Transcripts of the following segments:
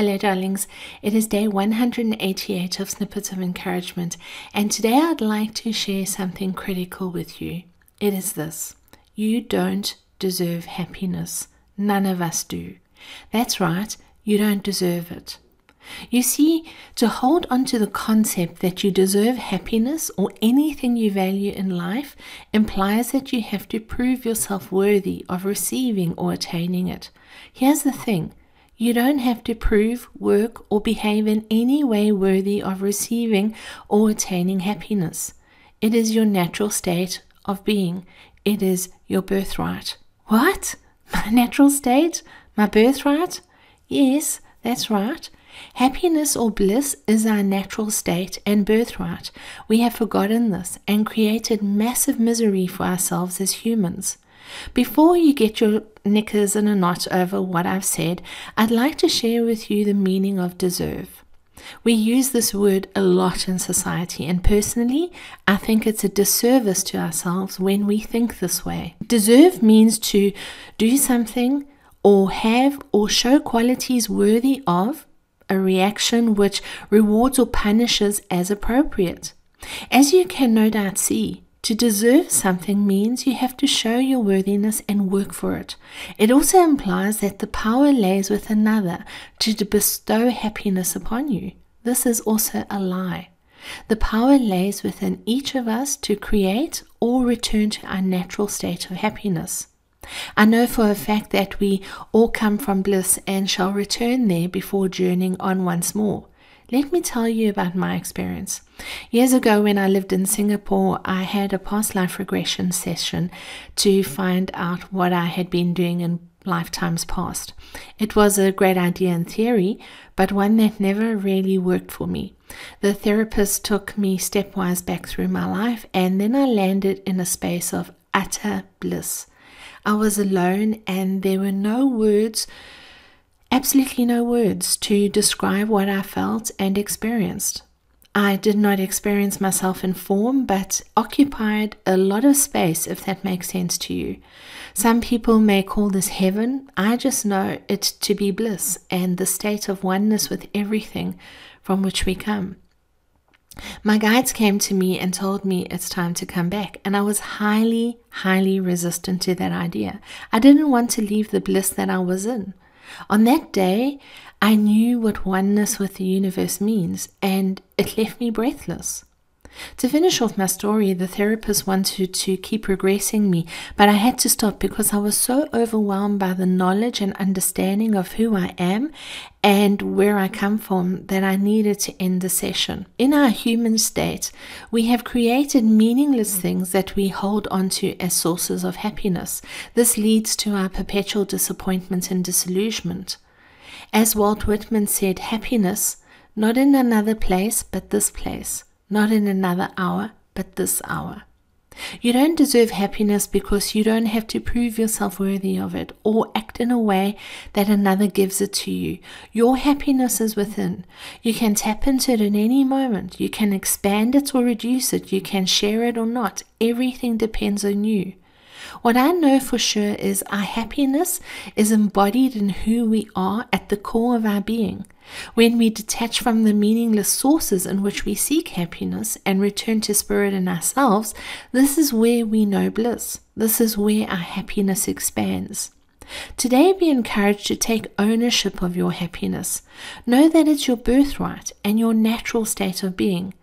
Hello, darlings. It is day 188 of Snippets of Encouragement, and today I'd like to share something critical with you. It is this you don't deserve happiness. None of us do. That's right, you don't deserve it. You see, to hold on to the concept that you deserve happiness or anything you value in life implies that you have to prove yourself worthy of receiving or attaining it. Here's the thing you don't have to prove, work, or behave in any way worthy of receiving or attaining happiness. It is your natural state of being, it is your birthright. What? My natural state? My birthright? Yes, that's right. Happiness or bliss is our natural state and birthright. We have forgotten this and created massive misery for ourselves as humans. Before you get your knickers in a knot over what I've said, I'd like to share with you the meaning of deserve. We use this word a lot in society, and personally, I think it's a disservice to ourselves when we think this way. Deserve means to do something or have or show qualities worthy of a reaction which rewards or punishes as appropriate. As you can no doubt see, to deserve something means you have to show your worthiness and work for it. It also implies that the power lays with another to bestow happiness upon you. This is also a lie. The power lays within each of us to create or return to our natural state of happiness. I know for a fact that we all come from bliss and shall return there before journeying on once more. Let me tell you about my experience. Years ago, when I lived in Singapore, I had a past life regression session to find out what I had been doing in lifetimes past. It was a great idea in theory, but one that never really worked for me. The therapist took me stepwise back through my life, and then I landed in a space of utter bliss. I was alone, and there were no words absolutely no words to describe what I felt and experienced. I did not experience myself in form, but occupied a lot of space, if that makes sense to you. Some people may call this heaven. I just know it to be bliss and the state of oneness with everything from which we come. My guides came to me and told me it's time to come back, and I was highly, highly resistant to that idea. I didn't want to leave the bliss that I was in. On that day, I knew what oneness with the universe means, and it left me breathless. To finish off my story, the therapist wanted to keep regressing me, but I had to stop because I was so overwhelmed by the knowledge and understanding of who I am and where I come from that I needed to end the session. In our human state, we have created meaningless things that we hold onto as sources of happiness. This leads to our perpetual disappointment and disillusionment. As Walt Whitman said, happiness, not in another place, but this place not in another hour, but this hour. You don't deserve happiness because you don't have to prove yourself worthy of it or act in a way that another gives it to you. Your happiness is within. You can tap into it in any moment. You can expand it or reduce it. You can share it or not. Everything depends on you. What I know for sure is our happiness is embodied in who we are at the core of our being. When we detach from the meaningless sources in which we seek happiness and return to spirit in ourselves, this is where we know bliss. This is where our happiness expands. Today, be encouraged to take ownership of your happiness. Know that it's your birthright and your natural state of being.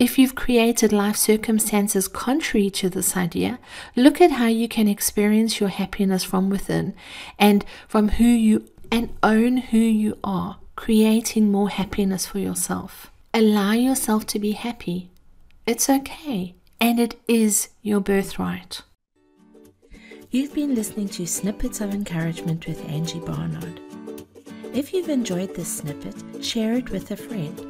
If you've created life circumstances contrary to this idea, look at how you can experience your happiness from within and from who you and own who you are, creating more happiness for yourself. Allow yourself to be happy. It's okay, and it is your birthright. You've been listening to Snippets of Encouragement with Angie Barnard. If you've enjoyed this snippet, share it with a friend